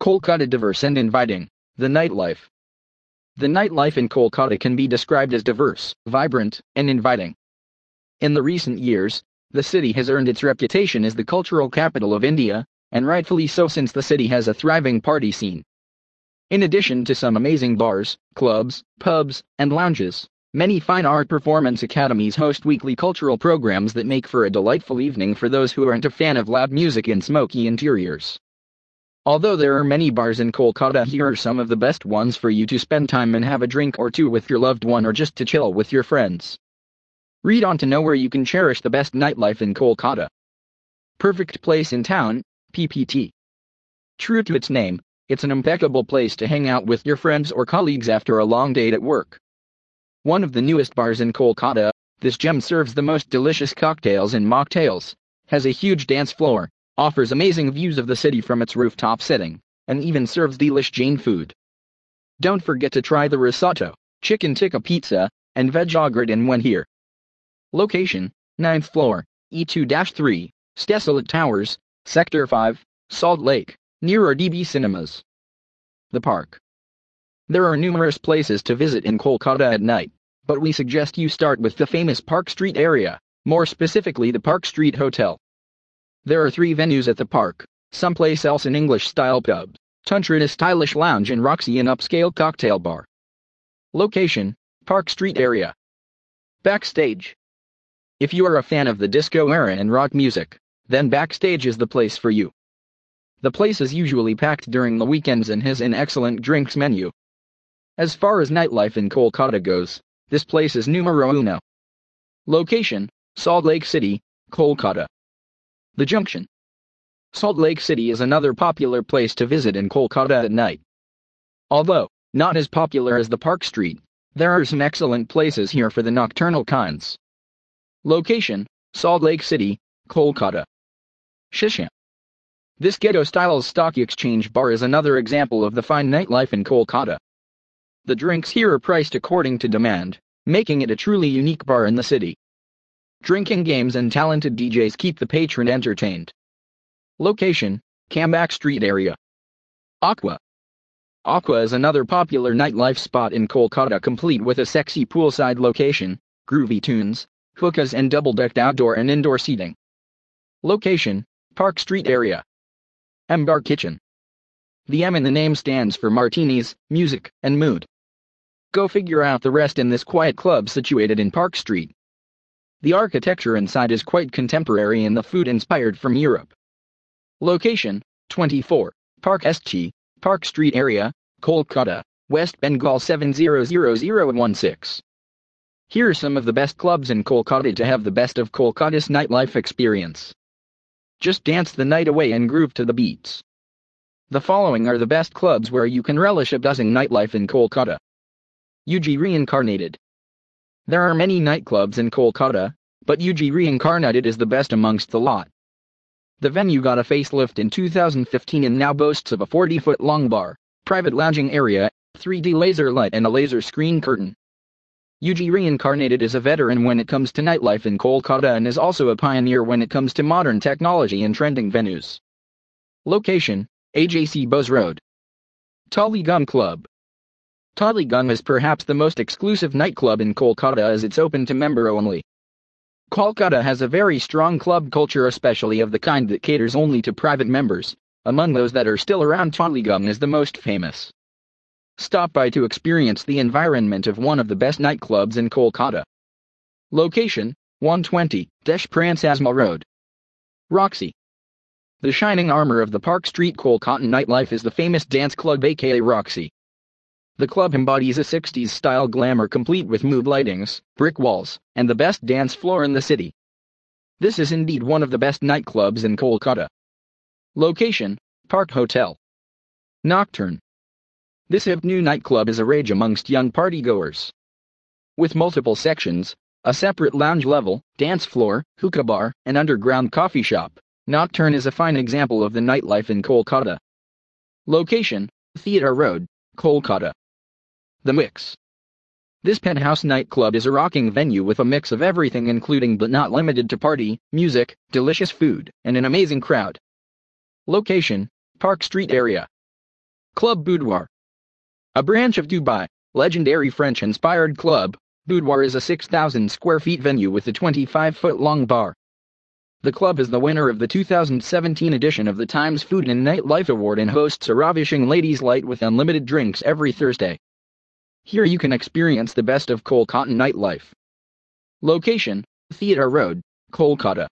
Kolkata diverse and inviting. The nightlife. The nightlife in Kolkata can be described as diverse, vibrant, and inviting. In the recent years, the city has earned its reputation as the cultural capital of India, and rightfully so since the city has a thriving party scene. In addition to some amazing bars, clubs, pubs, and lounges, many fine art performance academies host weekly cultural programs that make for a delightful evening for those who aren't a fan of loud music and smoky interiors. Although there are many bars in Kolkata, here are some of the best ones for you to spend time and have a drink or two with your loved one or just to chill with your friends. Read on to know where you can cherish the best nightlife in Kolkata. Perfect place in town, PPT. True to its name, it's an impeccable place to hang out with your friends or colleagues after a long day at work. One of the newest bars in Kolkata, this gem serves the most delicious cocktails and mocktails, has a huge dance floor, offers amazing views of the city from its rooftop setting, and even serves delish Jain food. Don't forget to try the risotto, chicken tikka pizza, and veg gratin when here. Location, 9th floor, E2-3, Stesalit Towers, Sector 5, Salt Lake, near RDB Cinemas. The Park. There are numerous places to visit in Kolkata at night, but we suggest you start with the famous Park Street area, more specifically the Park Street Hotel. There are three venues at the park, someplace else an English-style pub, Tantra stylish lounge and Roxy an upscale cocktail bar. Location, Park Street area. Backstage. If you are a fan of the disco era and rock music, then Backstage is the place for you. The place is usually packed during the weekends and has an excellent drinks menu. As far as nightlife in Kolkata goes, this place is numero uno. Location, Salt Lake City, Kolkata. The Junction. Salt Lake City is another popular place to visit in Kolkata at night. Although, not as popular as the Park Street, there are some excellent places here for the nocturnal kinds. Location, Salt Lake City, Kolkata. Shisha. This ghetto-style stock exchange bar is another example of the fine nightlife in Kolkata. The drinks here are priced according to demand, making it a truly unique bar in the city. Drinking games and talented DJs keep the patron entertained. Location, Camac Street area. Aqua. Aqua is another popular nightlife spot in Kolkata complete with a sexy poolside location, groovy tunes, hookahs and double-decked outdoor and indoor seating. Location, Park Street area. M Kitchen. The M in the name stands for martinis, music, and mood. Go figure out the rest in this quiet club situated in Park Street. The architecture inside is quite contemporary and the food inspired from Europe. Location 24, Park ST, Park Street area, Kolkata, West Bengal 700016. Here are some of the best clubs in Kolkata to have the best of Kolkata's nightlife experience. Just dance the night away and groove to the beats. The following are the best clubs where you can relish a buzzing nightlife in Kolkata. UG Reincarnated. There are many nightclubs in Kolkata, but UG Reincarnated is the best amongst the lot. The venue got a facelift in 2015 and now boasts of a 40-foot long bar, private lounging area, 3D laser light and a laser screen curtain. UG Reincarnated is a veteran when it comes to nightlife in Kolkata and is also a pioneer when it comes to modern technology and trending venues. Location, AJC Bose Road. Tollygunge Club. Tollygunge is perhaps the most exclusive nightclub in Kolkata as it's open to member only. Kolkata has a very strong club culture especially of the kind that caters only to private members. Among those that are still around Tollygunge is the most famous. Stop by to experience the environment of one of the best nightclubs in Kolkata. Location, 120, Deshapran Sasmal Road. Roxy. The shining armor of the Park Street Kolkata nightlife is the famous dance club aka Roxy. The club embodies a 60s style glamour complete with mood lightings, brick walls, and the best dance floor in the city. This is indeed one of the best nightclubs in Kolkata. Location, Park Hotel. Nocturne. This hip new nightclub is a rage amongst young partygoers. With multiple sections, a separate lounge level, dance floor, hookah bar, and underground coffee shop, Nocturne is a fine example of the nightlife in Kolkata. Location, Theatre Road, Kolkata. The Mix. This penthouse nightclub is a rocking venue with a mix of everything including but not limited to party, music, delicious food, and an amazing crowd. Location, Park Street area. Club Boudoir. A branch of Dubai, legendary French-inspired club, Boudoir is a 6,000 square feet venue with a 25-foot-long bar. The club is the winner of the 2017 edition of the Times Food and Nightlife Award and hosts a ravishing ladies' light with unlimited drinks every Thursday. Here you can experience the best of Kolkata nightlife. Location, Theatre Road, Kolkata.